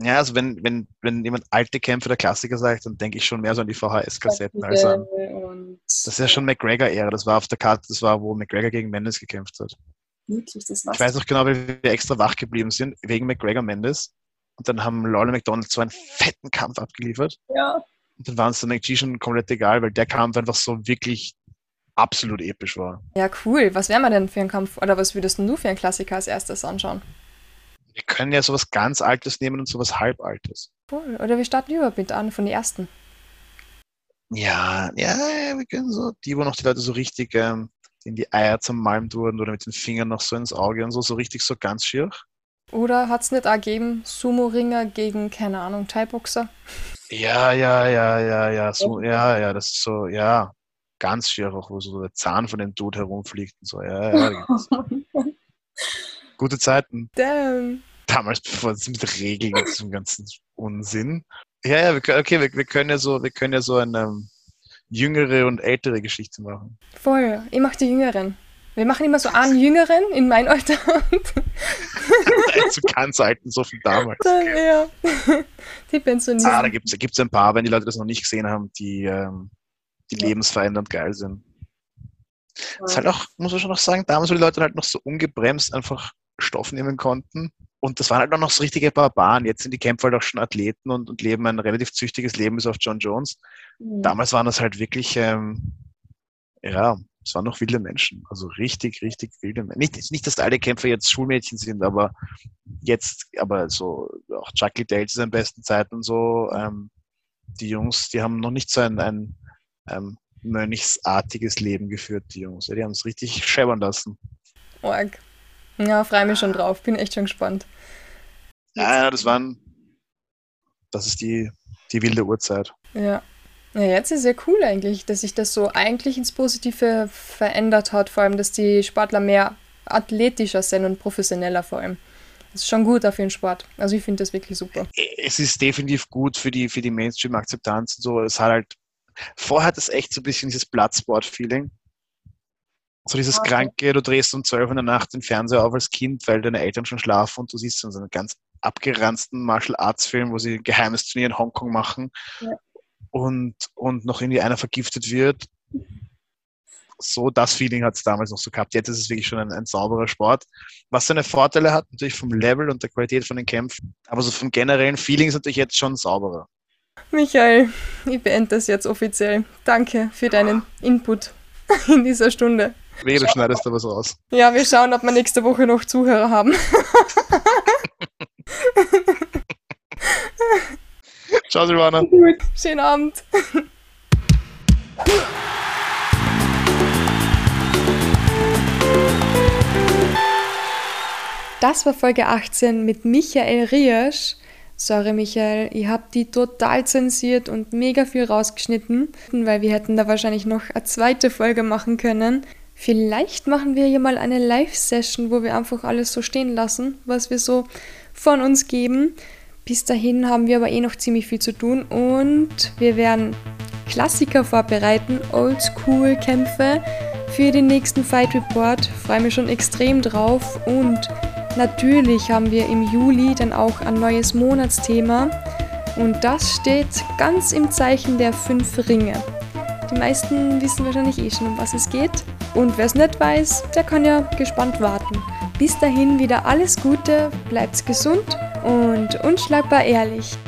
ja, also wenn, wenn, wenn jemand alte Kämpfe der Klassiker sagt, dann denke ich schon mehr so an die VHS-Kassetten als an. Und Das ist ja schon McGregor-Ära. Das war auf der Karte, das war, wo McGregor gegen Mendes gekämpft hat. Wirklich, das war's. Ich weiß noch genau, weil wir extra wach geblieben sind, wegen McGregor Mendes. Und dann haben Lawler McDonald so einen fetten Kampf abgeliefert. Ja, Und dann war uns der McG schon komplett egal, weil der Kampf einfach so wirklich absolut episch war. Ja, cool. Was wären wir denn für einen Kampf? Oder was würdest du für einen Klassiker als erstes anschauen? Wir können ja sowas ganz Altes nehmen und sowas Halbaltes. Cool. Oder wir starten überhaupt mit an von den ersten. Ja, ja, ja, wir können so, die, wo noch die Leute so richtig ähm, in die Eier zermalmt wurden oder mit den Fingern noch so ins Auge und so, so richtig so ganz schier. Oder hat es nicht auch gegeben, Sumo-Ringer gegen, keine Ahnung, Thai-Boxer? Ja, ja, ja, ja, ja, so, ja, ja, das ist so, ja, ganz schier auch, wo so der Zahn von dem Dude herumfliegt und so, ja, ja. Gute Zeiten. Damn. Damals, bevor es mit Regeln und diesem ganzen Unsinn. Ja, ja, wir können, okay, wir, wir können ja so, wir können ja so eine ähm, jüngere und ältere Geschichte machen. Voll. Ich mache die Jüngeren. Wir machen immer so einen Jüngeren in mein Alter Zu ganz alten, so viel damals. dann, ja, die pensionieren. Ah, da gibt es ein paar, wenn die Leute das noch nicht gesehen haben, die, ähm, die Ja. lebensverändernd geil sind. Das ist halt auch, muss man schon noch sagen, damals, wo die Leute halt noch so ungebremst einfach Stoff nehmen konnten. Und das waren halt auch noch so richtige Barbaren. Jetzt sind die Kämpfer halt auch schon Athleten und, und leben ein relativ züchtiges Leben bis auf John Jones. Mhm. Damals waren das halt wirklich, ähm, ja, es waren noch wilde Menschen. Also richtig, richtig wilde Menschen. Nicht, nicht, dass alle Kämpfer jetzt Schulmädchen sind, aber jetzt, aber so, auch Chucky Dale zu seinen besten Zeiten so, ähm, die Jungs, die haben noch nicht so ein, ein ähm, mönchsartiges Leben geführt, die Jungs. Die haben es richtig scheppern lassen. Org. Ja, freue mich schon drauf. Bin echt schon gespannt. Ja, ja, das waren, das ist die, die wilde Uhrzeit. Ja. Ja, jetzt ist ja cool eigentlich, dass sich das so eigentlich ins Positive verändert hat. Vor allem, dass die Sportler mehr athletischer sind und professioneller vor allem. Das ist schon gut auf den Sport. Also ich finde das wirklich super. es ist definitiv gut für die, für die Mainstream-Akzeptanz und so. Es hat halt, vorher hat es echt so ein bisschen dieses Bloodsport-Feeling. So dieses Okay. kranke, du drehst um 12 in der Nacht den Fernseher auf als Kind, weil deine Eltern schon schlafen und du siehst so einen ganz abgeranzten Martial Arts Film, wo sie ein geheimes Turnier in Hongkong machen Ja. Und, und noch irgendwie einer vergiftet wird. So das Feeling hat es damals noch so gehabt. Jetzt ist es wirklich schon ein, ein sauberer Sport. Was seine Vorteile hat, natürlich vom Level und der Qualität von den Kämpfen, aber so vom generellen Feeling ist natürlich jetzt schon sauberer. Michael, ich beende das jetzt offiziell. Danke für deinen Input in dieser Stunde. Wehe, du schneidest da was raus. Ja, wir schauen, ob wir nächste Woche noch Zuhörer haben. Ciao, Silvana. Gut. Schönen Abend. Das war Folge 18 mit Michael Riesch. Sorry, Michael, ich habe die total zensiert und mega viel rausgeschnitten, weil wir hätten da wahrscheinlich noch eine zweite Folge machen können. Vielleicht machen wir hier mal eine Live-Session, wo wir einfach alles so stehen lassen, was wir so von uns geben. Bis dahin haben wir aber eh noch ziemlich viel zu tun und wir werden Klassiker vorbereiten, Oldschool-Kämpfe für den nächsten Fight Report. Freue mich schon extrem drauf und natürlich haben wir im Juli dann auch ein neues Monatsthema und das steht ganz im Zeichen der fünf Ringe. Die meisten wissen wahrscheinlich eh schon, um was es geht. Und wer es nicht weiß, der kann ja gespannt warten. Bis dahin wieder alles Gute, bleibt gesund und unschlagbar ehrlich.